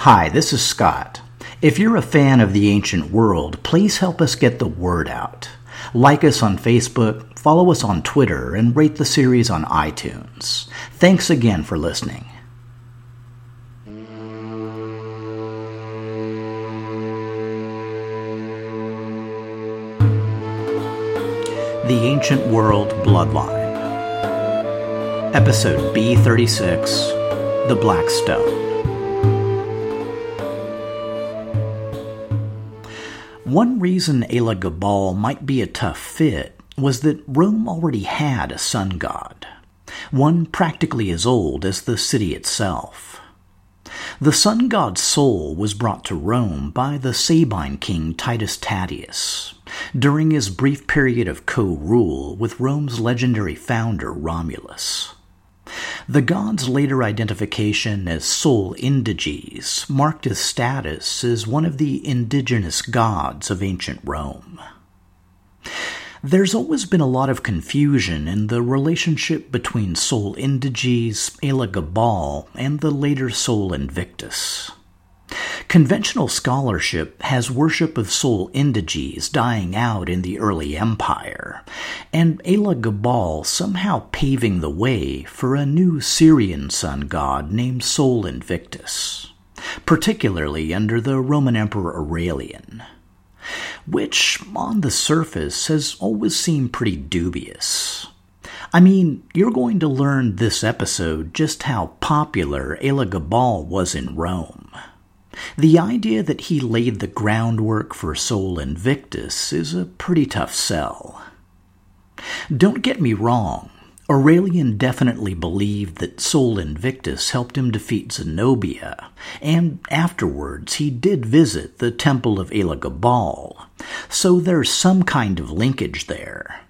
Hi, this is Scott. If you're a fan of the ancient world, please help us get the word out. Like us on Facebook, follow us on Twitter, and rate the series on iTunes. Thanks again for listening. The Ancient World Bloodline. Episode B36 The Black Stone. One reason Elagabal might be a tough fit was that Rome already had a sun god, one practically as old as the city itself. The sun god's Sol was brought to Rome by the Sabine king Titus Tatius during his brief period of co rule with Rome's legendary founder Romulus. The god's later identification as Sol Indiges marked his status as one of the indigenous gods of ancient Rome. There's always been a lot of confusion in the relationship between Sol Indiges, Elagabal, and the later Sol Invictus. Conventional scholarship has worship of Sol Indiges dying out in the early empire, and Elagabal somehow paving the way for a new Syrian sun god named Sol Invictus, particularly under the Roman Emperor Aurelian, which, on the surface, has always seemed pretty dubious. I mean, you're going to learn this episode just how popular Elagabal was in Rome. The idea that he laid the groundwork for Sol Invictus is a pretty tough sell. Don't get me wrong, Aurelian definitely believed that Sol Invictus helped him defeat Zenobia, and afterwards he did visit the Temple of Elagabal, so there's some kind of linkage there.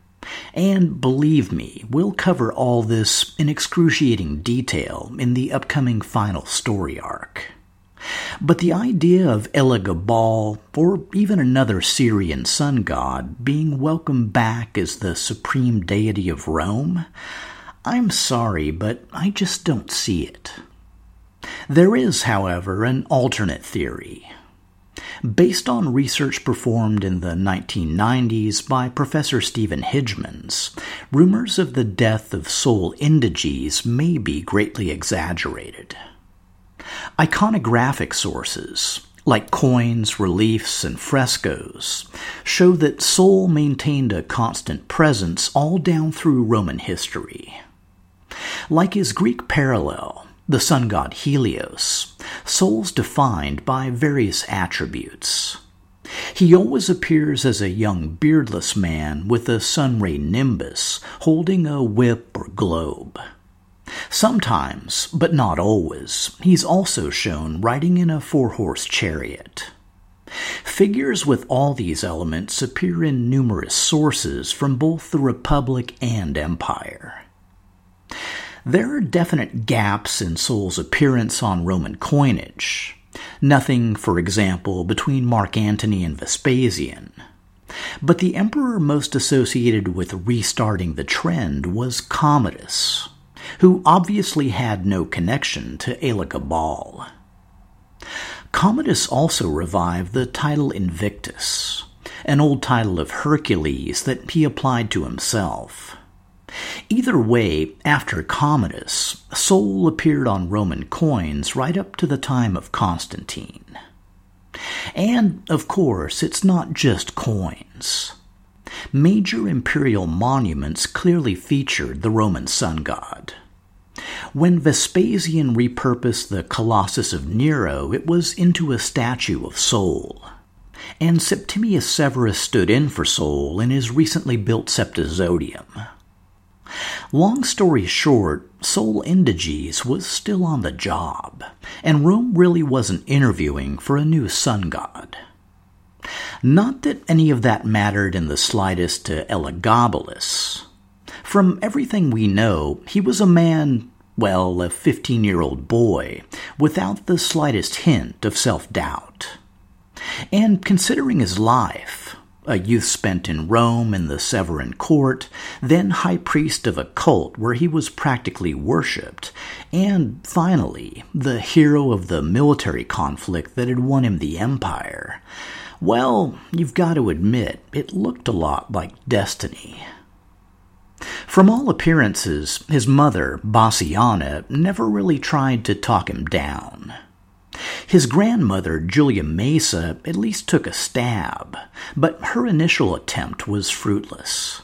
And believe me, we'll cover all this in excruciating detail in the upcoming final story arc. But the idea of Elagabal, or even another Syrian sun god, being welcomed back as the supreme deity of Rome, I'm sorry, but I just don't see it. There is, however, an alternate theory. Based on research performed in the 1990s by Professor Steven Hijmans, rumors of the death of Sol Indiges may be greatly exaggerated. Iconographic sources, like coins, reliefs, and frescoes, show that Sol maintained a constant presence all down through Roman history. Like his Greek parallel, the sun god Helios, Sol's defined by various attributes. He always appears as a young beardless man with a sun ray nimbus holding a whip or globe. Sometimes, but not always, he's also shown riding in a four horse chariot. Figures with all these elements appear in numerous sources from both the Republic and Empire. There are definite gaps in Sol's appearance on Roman coinage. Nothing, for example, between Mark Antony and Vespasian. But the emperor most associated with restarting the trend was Commodus, who obviously had no connection to Elagabal. Commodus also revived the title Invictus, an old title of Hercules that he applied to himself. Either way, after Commodus, Sol appeared on Roman coins right up to the time of Constantine. And, of course, it's not just coins. Major imperial monuments clearly featured the Roman sun god. When Vespasian repurposed the Colossus of Nero, it was into a statue of Sol. And Septimius Severus stood in for Sol in his recently built Septizodium. Long story short, Sol Indiges was still on the job, and Rome really wasn't interviewing for a new sun god. Not that any of that mattered in the slightest to Elagabalus. From everything we know, he was a man, well, a 15 year old boy, without the slightest hint of self doubt. And considering his life, a youth spent in Rome in the Severan court, then high priest of a cult where he was practically worshipped, and finally, the hero of the military conflict that had won him the empire. Well, you've got to admit, it looked a lot like destiny. From all appearances, his mother, Bassiana, never really tried to talk him down. His grandmother, Julia Maesa, at least took a stab, but her initial attempt was fruitless.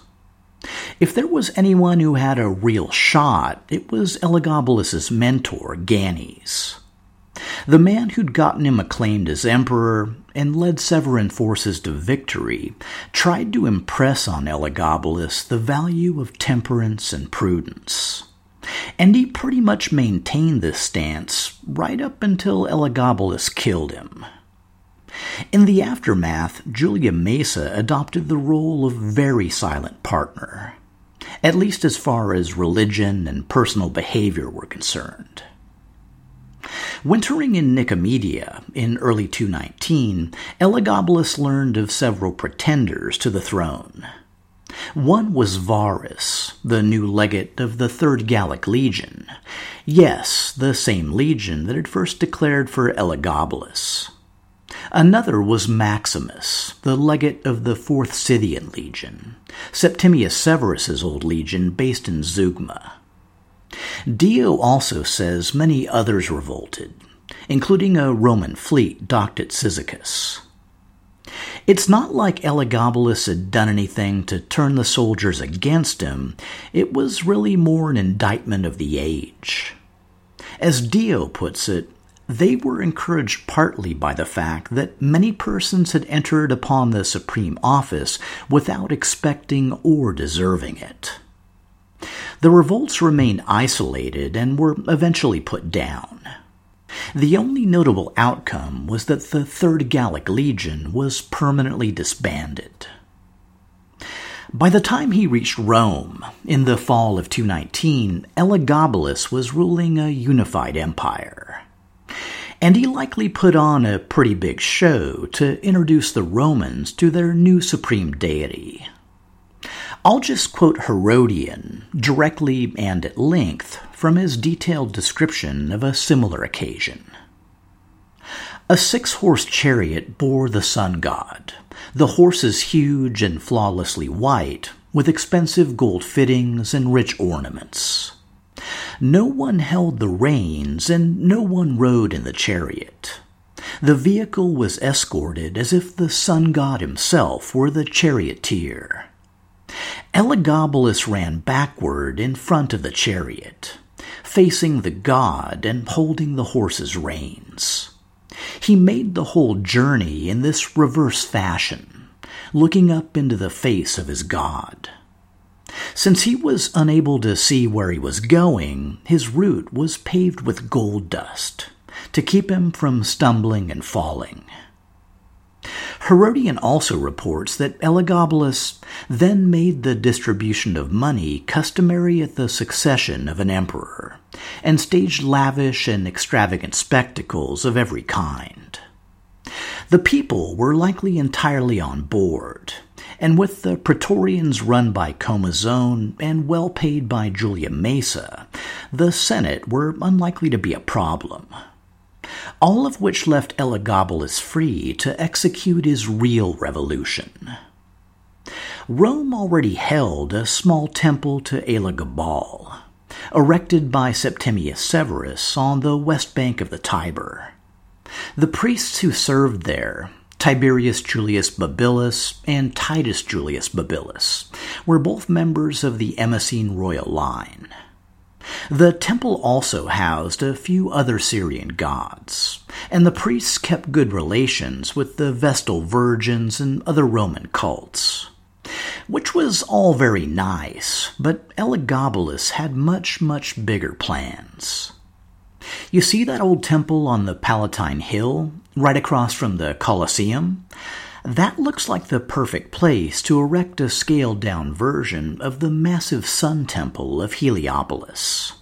If there was anyone who had a real shot, it was Elagabalus's mentor, Gannys. The man who'd gotten him acclaimed as emperor and led Severan forces to victory tried to impress on Elagabalus the value of temperance and prudence. And he pretty much maintained this stance right up until Elagabalus killed him. In the aftermath, Julia Maesa adopted the role of very silent partner, at least as far as religion and personal behavior were concerned. Wintering in Nicomedia in early 219, Elagabalus learned of several pretenders to the throne. One was Varus, the new legate of the Third Gallic Legion. Yes, the same legion that had first declared for Elagabalus. Another was Maximus, the legate of the Fourth Scythian Legion, Septimius Severus's old legion based in Zeugma. Dio also says many others revolted, including a Roman fleet docked at Cyzicus. It's not like Elagabalus had done anything to turn the soldiers against him, it was really more an indictment of the age. As Dio puts it, they were encouraged partly by the fact that many persons had entered upon the supreme office without expecting or deserving it. The revolts remained isolated and were eventually put down. The only notable outcome was that the Third Gallic Legion was permanently disbanded. By the time he reached Rome, in the fall of 219, Elagabalus was ruling a unified empire. And he likely put on a pretty big show to introduce the Romans to their new supreme deity. I'll just quote Herodian directly and at length from his detailed description of a similar occasion. A six horse chariot bore the sun god, the horses huge and flawlessly white, with expensive gold fittings and rich ornaments. No one held the reins, and no one rode in the chariot. The vehicle was escorted as if the sun god himself were the charioteer. Elagabalus ran backward in front of the chariot, facing the god and holding the horse's reins. He made the whole journey in this reverse fashion, looking up into the face of his god. Since he was unable to see where he was going, his route was paved with gold dust to keep him from stumbling and falling. Herodian also reports that Elagabalus then made the distribution of money customary at the succession of an emperor, and staged lavish and extravagant spectacles of every kind. The people were likely entirely on board, and with the Praetorians run by Comazon and well paid by Julia Maesa, the Senate were unlikely to be a problem all of which left Elagabalus free to execute his real revolution. Rome already held a small temple to Elagabal, erected by Septimius Severus on the west bank of the Tiber. The priests who served there, Tiberius Julius Babylas and Titus Julius Babylas, were both members of the Emesene royal line. The temple also housed a few other Syrian gods, and the priests kept good relations with the Vestal Virgins and other Roman cults. Which was all very nice, but Elagabalus had much, much bigger plans. You see that old temple on the Palatine Hill, right across from the Colosseum? That looks like the perfect place to erect a scaled down version of the massive Sun Temple of Heliopolis.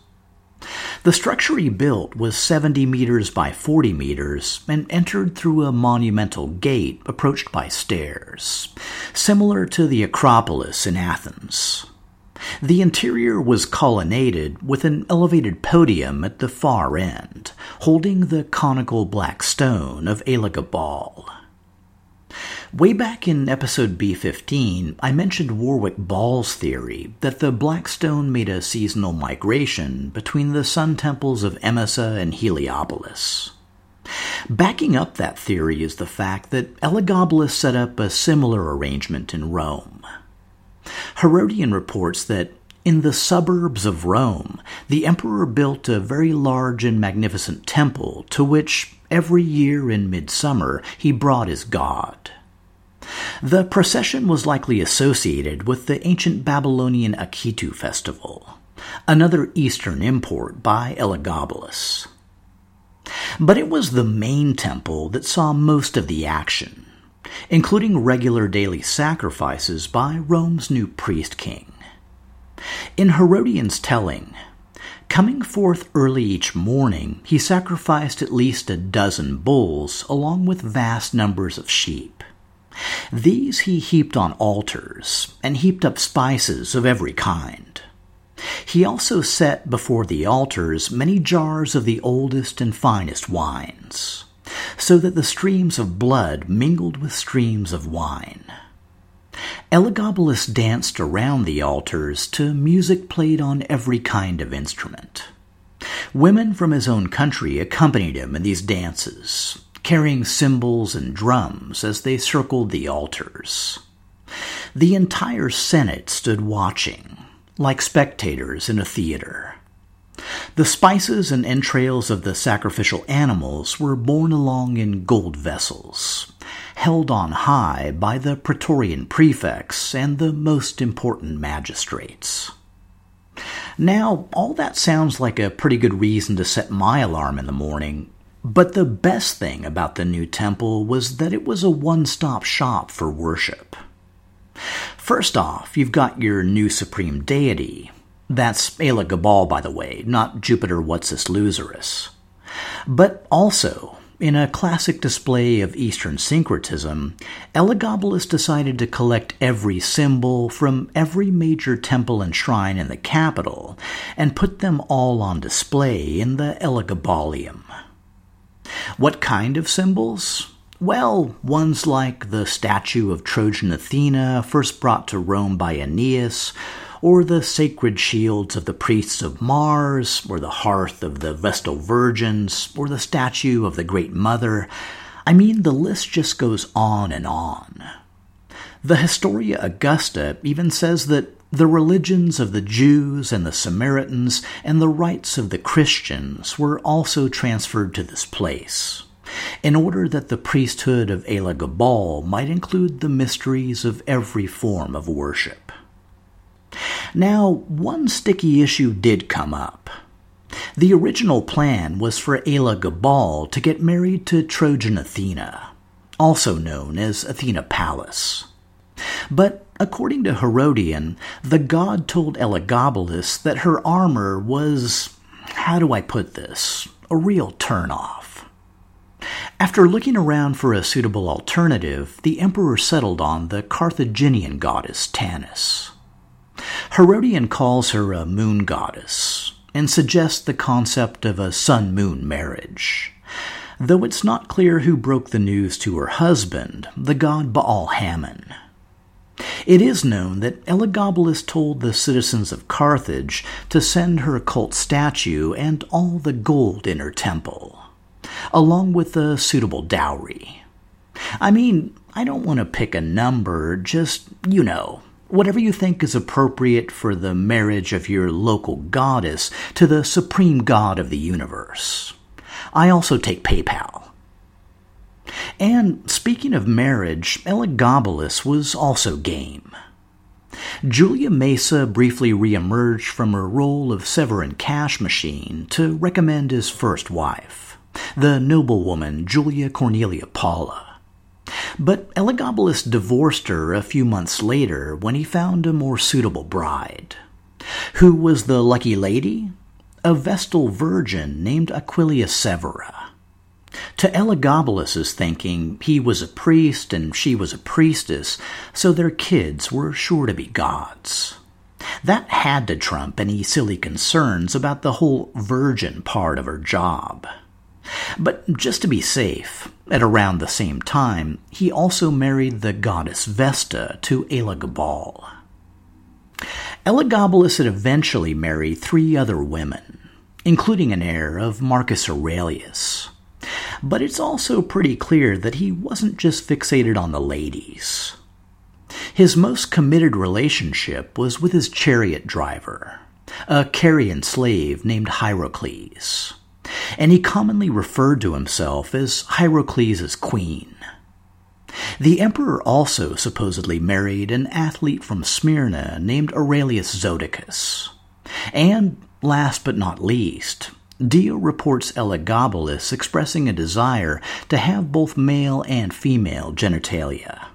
The structure he built was 70 meters by 40 meters and entered through a monumental gate approached by stairs, similar to the Acropolis in Athens. The interior was colonnaded with an elevated podium at the far end, holding the conical black stone of Elagabal. Way back in episode B15, I mentioned Warwick Ball's theory that the Black Stone made a seasonal migration between the sun temples of Emesa and Heliopolis. Backing up that theory is the fact that Elagabalus set up a similar arrangement in Rome. Herodian reports that in the suburbs of Rome, the emperor built a very large and magnificent temple to which every year in midsummer he brought his god. The procession was likely associated with the ancient Babylonian Akitu festival, another Eastern import by Elagabalus. But it was the main temple that saw most of the action, including regular daily sacrifices by Rome's new priest king. In Herodian's telling, coming forth early each morning, he sacrificed at least a dozen bulls along with vast numbers of sheep. These he heaped on altars, and heaped up spices of every kind. He also set before the altars many jars of the oldest and finest wines, so that the streams of blood mingled with streams of wine. Elagabalus danced around the altars to music played on every kind of instrument. Women from his own country accompanied him in these dances, carrying cymbals and drums as they circled the altars. The entire Senate stood watching, like spectators in a theater. The spices and entrails of the sacrificial animals were borne along in gold vessels, held on high by the praetorian prefects and the most important magistrates. Now, all that sounds like a pretty good reason to set my alarm in the morning, but the best thing about the new temple was that it was a one stop shop for worship. First off, you've got your new supreme deity. That's Elagabal, by the way, not Jupiter What's Whatsis Loserus. But also, in a classic display of Eastern syncretism, Elagabalus decided to collect every symbol from every major temple and shrine in the capital and put them all on display in the Elagabalium. What kind of symbols? Well, ones like the statue of Trojan Athena, first brought to Rome by Aeneas, or the sacred shields of the priests of Mars, or the hearth of the Vestal Virgins, or the statue of the Great Mother. I mean, the list just goes on and on. The Historia Augusta even says that the religions of the Jews and the Samaritans and the rites of the Christians were also transferred to this place, in order that the priesthood of Elagabal might include the mysteries of every form of worship. Now, one sticky issue did come up. The original plan was for Elagabal to get married to Trojan Athena, also known as Athena Pallas. But according to Herodian, the god told Elagabalus that her armor was, how do I put this, a real turnoff. After looking around for a suitable alternative, the emperor settled on the Carthaginian goddess Tanit. Herodian calls her a moon goddess and suggests the concept of a sun moon marriage, though it's not clear who broke the news to her husband, the god Baal Hammon. It is known that Elagabalus told the citizens of Carthage to send her cult statue and all the gold in her temple, along with a suitable dowry. I mean, I don't want to pick a number, just, you know, whatever you think is appropriate for the marriage of your local goddess to the supreme god of the universe. I also take PayPal. And speaking of marriage, Elagabalus was also game. Julia Maesa briefly reemerged from her role of Severan Cash Machine to recommend his first wife, the noblewoman Julia Cornelia Paula. But Elagabalus divorced her a few months later when he found a more suitable bride. Who was the lucky lady? A Vestal virgin named Aquilia Severa. To Elagabalus's thinking, he was a priest and she was a priestess, so their kids were sure to be gods. That had to trump any silly concerns about the whole virgin part of her job. But just to be safe, at around the same time, he also married the goddess Vesta to Elagabal. Elagabalus had eventually married three other women, including an heir of Marcus Aurelius. But it's also pretty clear that he wasn't just fixated on the ladies. His most committed relationship was with his chariot driver, a Carian slave named Hierocles, and he commonly referred to himself as Hierocles' queen. The emperor also supposedly married an athlete from Smyrna named Aurelius Zoticus. And last but not least, Dio reports Elagabalus expressing a desire to have both male and female genitalia.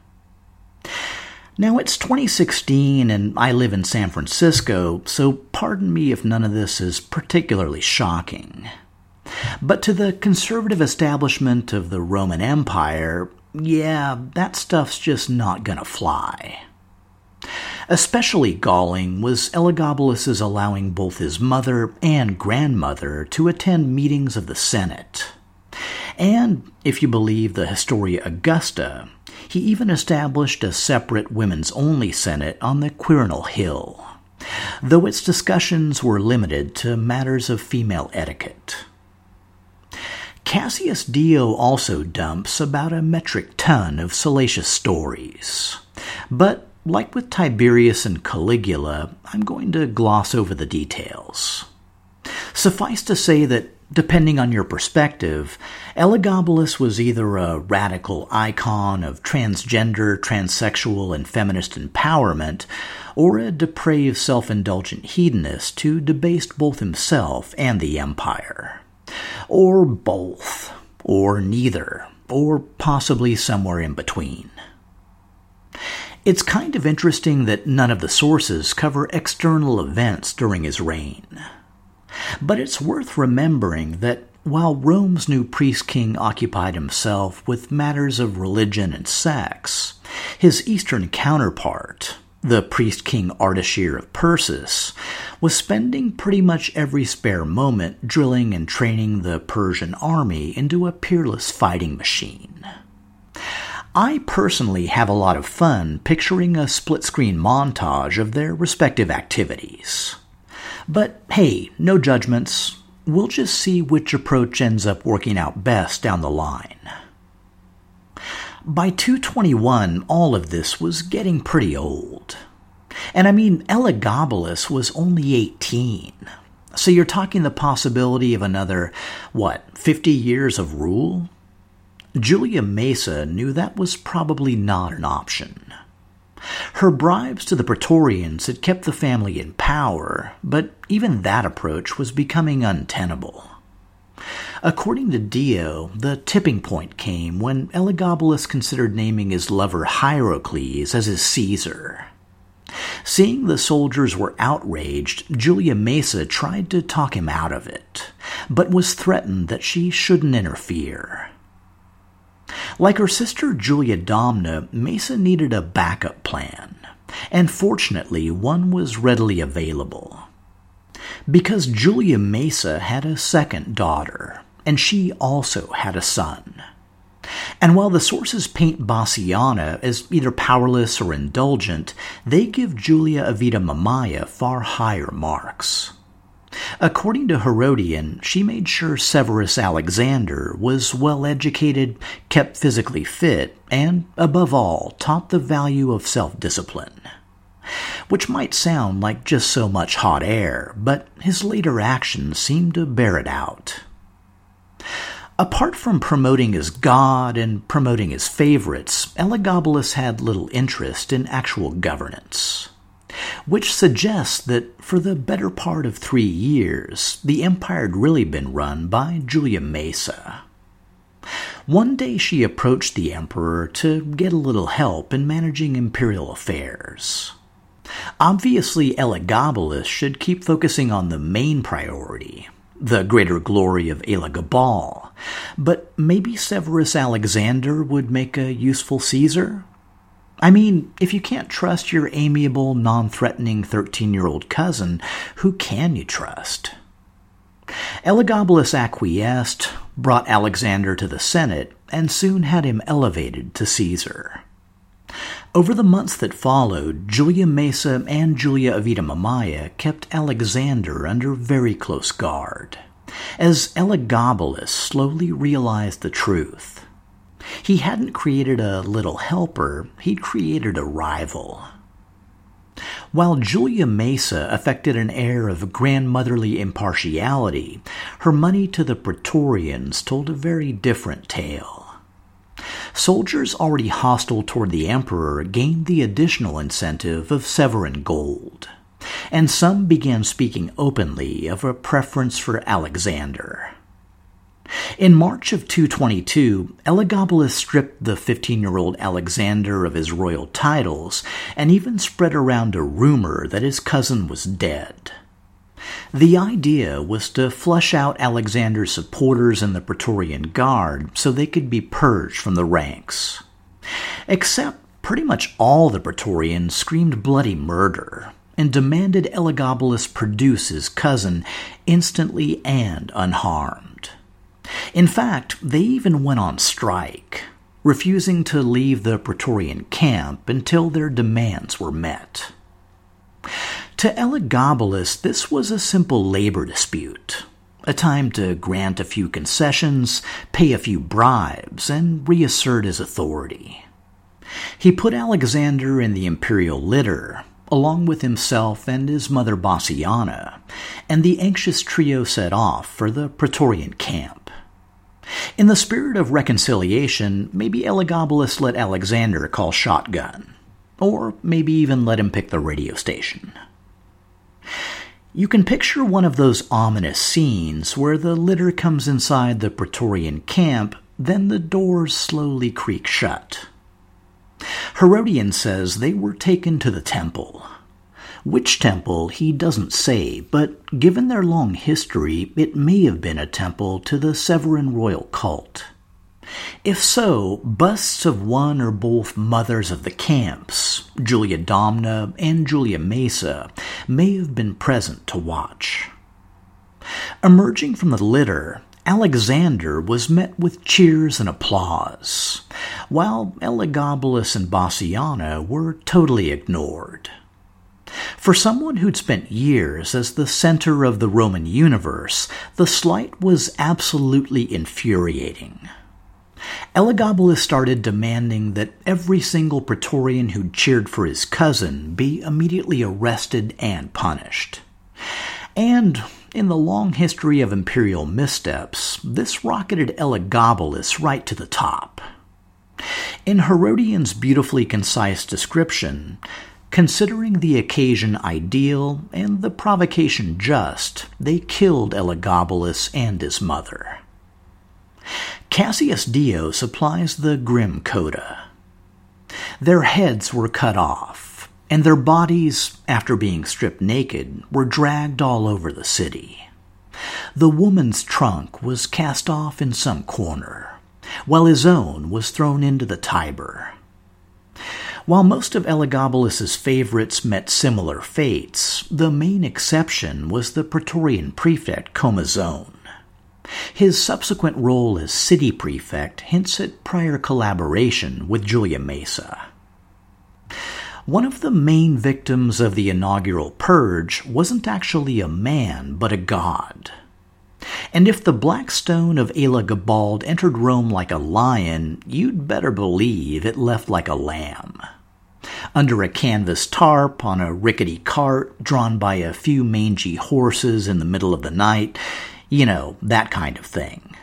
Now, it's 2016 and I live in San Francisco, so pardon me if none of this is particularly shocking. But to the conservative establishment of the Roman Empire, yeah, that stuff's just not gonna fly. Especially galling was Elagabalus's allowing both his mother and grandmother to attend meetings of the Senate. And, if you believe the Historia Augusta, he even established a separate women's only Senate on the Quirinal Hill, though its discussions were limited to matters of female etiquette. Cassius Dio also dumps about a metric ton of salacious stories, but like with Tiberius and Caligula, I'm going to gloss over the details. Suffice to say that, depending on your perspective, Elagabalus was either a radical icon of transgender, transsexual, and feminist empowerment, or a depraved self indulgent hedonist who debased both himself and the empire. Or both, or neither, or possibly somewhere in between. It's kind of interesting that none of the sources cover external events during his reign. But it's worth remembering that while Rome's new priest king occupied himself with matters of religion and sex, his eastern counterpart, the priest king Ardashir of Persis, was spending pretty much every spare moment drilling and training the Persian army into a peerless fighting machine. I personally have a lot of fun picturing a split screen montage of their respective activities. But hey, no judgments. We'll just see which approach ends up working out best down the line. By 221, all of this was getting pretty old. And I mean, Elagabalus was only 18. So you're talking the possibility of another, what, 50 years of rule? Julia Maesa knew that was probably not an option. Her bribes to the Praetorians had kept the family in power, but even that approach was becoming untenable. According to Dio, the tipping point came when Elagabalus considered naming his lover Hierocles as his Caesar. Seeing the soldiers were outraged, Julia Maesa tried to talk him out of it, but was threatened that she shouldn't interfere. Like her sister Julia Domna, Maesa needed a backup plan, and fortunately, one was readily available. Because Julia Maesa had a second daughter, and she also had a son. And while the sources paint Bassiana as either powerless or indulgent, they give Julia Avita Mamaea far higher marks. According to Herodian, she made sure Severus Alexander was well educated, kept physically fit, and, above all, taught the value of self discipline. Which might sound like just so much hot air, but his later actions seem to bear it out. Apart from promoting his god and promoting his favorites, Elagabalus had little interest in actual governance. Which suggests that for the better part of three years, the empire had really been run by Julia Maesa. One day she approached the emperor to get a little help in managing imperial affairs. Obviously, Elagabalus should keep focusing on the main priority, the greater glory of Elagabal. But maybe Severus Alexander would make a useful Caesar? I mean, if you can't trust your amiable, non threatening 13 year old cousin, who can you trust? Elagabalus acquiesced, brought Alexander to the Senate, and soon had him elevated to Caesar. Over the months that followed, Julia Maesa and Julia Avita Mamaea kept Alexander under very close guard, as Elagabalus slowly realized the truth. He hadn't created a little helper, he'd created a rival. While Julia Maesa affected an air of grandmotherly impartiality, her money to the Praetorians told a very different tale. Soldiers already hostile toward the emperor gained the additional incentive of Severan gold, and some began speaking openly of a preference for Alexander. In March of 222, Elagabalus stripped the 15 year old Alexander of his royal titles and even spread around a rumor that his cousin was dead. The idea was to flush out Alexander's supporters in the Praetorian Guard so they could be purged from the ranks. Except pretty much all the Praetorians screamed bloody murder and demanded Elagabalus produce his cousin instantly and unharmed. In fact, they even went on strike, refusing to leave the Praetorian camp until their demands were met. To Elagabalus, this was a simple labor dispute, a time to grant a few concessions, pay a few bribes, and reassert his authority. He put Alexander in the imperial litter, along with himself and his mother Bassiana, and the anxious trio set off for the Praetorian camp. In the spirit of reconciliation, maybe Elagabalus let Alexander call shotgun, or maybe even let him pick the radio station. You can picture one of those ominous scenes where the litter comes inside the Praetorian camp, then the doors slowly creak shut. Herodian says they were taken to the temple. Which temple, he doesn't say, but given their long history, it may have been a temple to the Severan royal cult. If so, busts of one or both mothers of the camps, Julia Domna and Julia Maesa, may have been present to watch. Emerging from the litter, Alexander was met with cheers and applause, while Elagabalus and Bassiana were totally ignored. For someone who'd spent years as the center of the Roman universe, the slight was absolutely infuriating. Elagabalus started demanding that every single Praetorian who'd cheered for his cousin be immediately arrested and punished. And in the long history of imperial missteps, this rocketed Elagabalus right to the top. In Herodian's beautifully concise description, considering the occasion ideal and the provocation just, they killed Elagabalus and his mother. Cassius Dio supplies the grim coda. Their heads were cut off, and their bodies, after being stripped naked, were dragged all over the city. The woman's trunk was cast off in some corner, while his own was thrown into the Tiber. While most of Elagabalus's favorites met similar fates, the main exception was the Praetorian prefect Comazon. His subsequent role as city prefect hints at prior collaboration with Julia Maesa. One of the main victims of the inaugural purge wasn't actually a man, but a god. And if the black stone of Elagabal entered Rome like a lion, you'd better believe it left like a lamb. Under a canvas tarp, on a rickety cart, drawn by a few mangy horses in the middle of the night, you know, that kind of thing.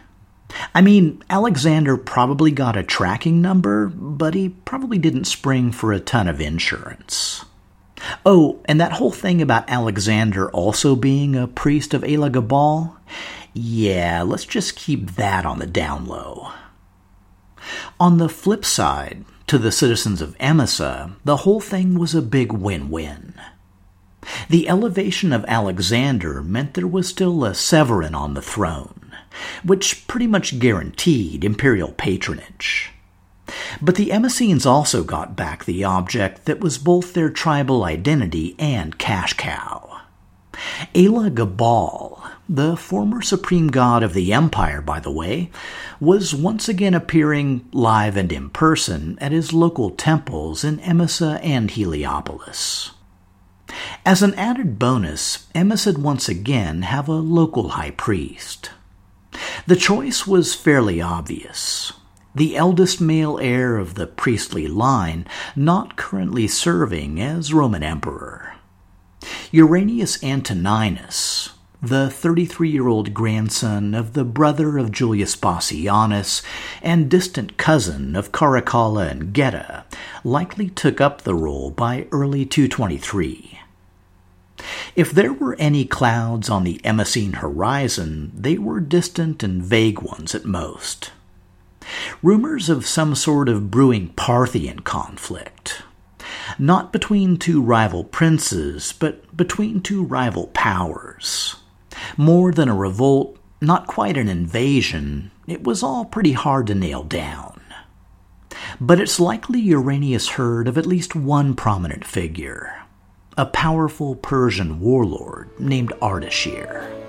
I mean, Alexander probably got a tracking number, but he probably didn't spring for a ton of insurance. Oh, and that whole thing about Alexander also being a priest of Elagabal? Yeah, let's just keep that on the down low. On the flip side, to the citizens of Emesa, the whole thing was a big win win. The elevation of Alexander meant there was still a Severan on the throne, which pretty much guaranteed imperial patronage. But the Emesines also got back the object that was both their tribal identity and cash cow. Elagabal, the former supreme god of the empire, by the way, was once again appearing live and in person at his local temples in Emesa and Heliopolis. As an added bonus, Emesa would once again have a local high priest. The choice was fairly obvious. The eldest male heir of the priestly line, not currently serving as Roman emperor. Uranius Antoninus, the 33 year old grandson of the brother of Julius Bassianus and distant cousin of Caracalla and Geta, likely took up the role by early 223. If there were any clouds on the Emesine horizon, they were distant and vague ones at most. Rumors of some sort of brewing Parthian conflict. Not between two rival princes, but between two rival powers. More than a revolt, not quite an invasion, it was all pretty hard to nail down. But it's likely Uranius heard of at least one prominent figure a powerful Persian warlord named Ardashir.